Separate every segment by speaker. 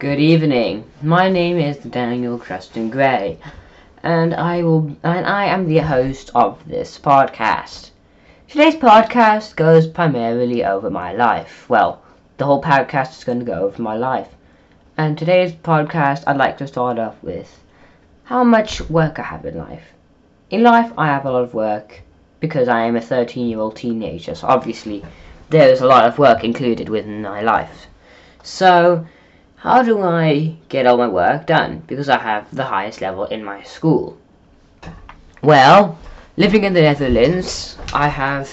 Speaker 1: Good evening. My name is Daniel Creston Gray, and I will and I am the host of this podcast. Today's podcast goes primarily over my life. Well, the whole podcast is going to go over my life. And today's podcast, I'd like to start off with how much work I have in life. In life, I have a lot of work because I am a 13 year old teenager, so obviously there's a lot of work included within my life. So, how do I get all my work done? Because I have the highest level in my school. Well, living in the Netherlands, I have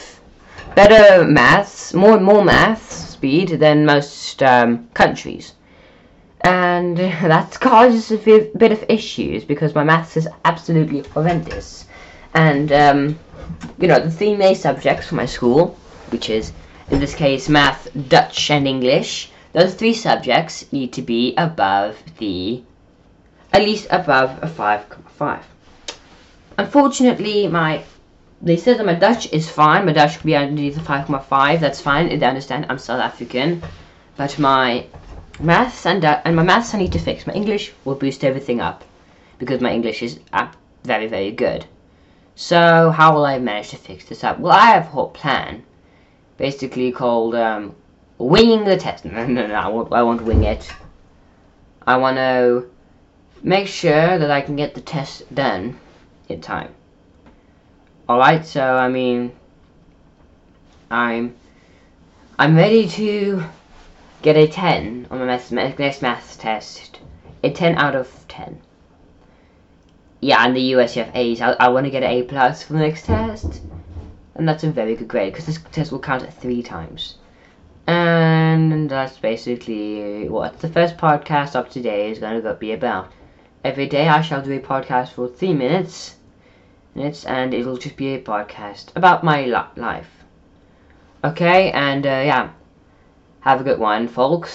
Speaker 1: better maths, more and more maths speed than most um, countries, and that causes a bit of issues because my maths is absolutely horrendous. And um, you know the three main subjects for my school, which is in this case math, Dutch, and English those three subjects need to be above the, at least above a 5.5. Unfortunately, my, they said that my Dutch is fine. My Dutch could be underneath a 5.5. That's fine. They understand. I'm South African. But my maths and, and my maths I need to fix. My English will boost everything up. Because my English is very, very good. So, how will I manage to fix this up? Well, I have a whole plan. Basically called, um, winging the test. No, no, no, I won't, I won't wing it. I want to make sure that I can get the test done in time. Alright, so, I mean, I'm, I'm ready to get a 10 on my next math, test. A 10 out of 10. Yeah, and the US you have A's. I, I want to get an A plus for the next test. And that's a very good grade, because this test will count three times. And that's basically what the first podcast of today is going to be about. Every day I shall do a podcast for three minutes, minutes and it'll just be a podcast about my life. Okay, and uh, yeah, have a good one, folks.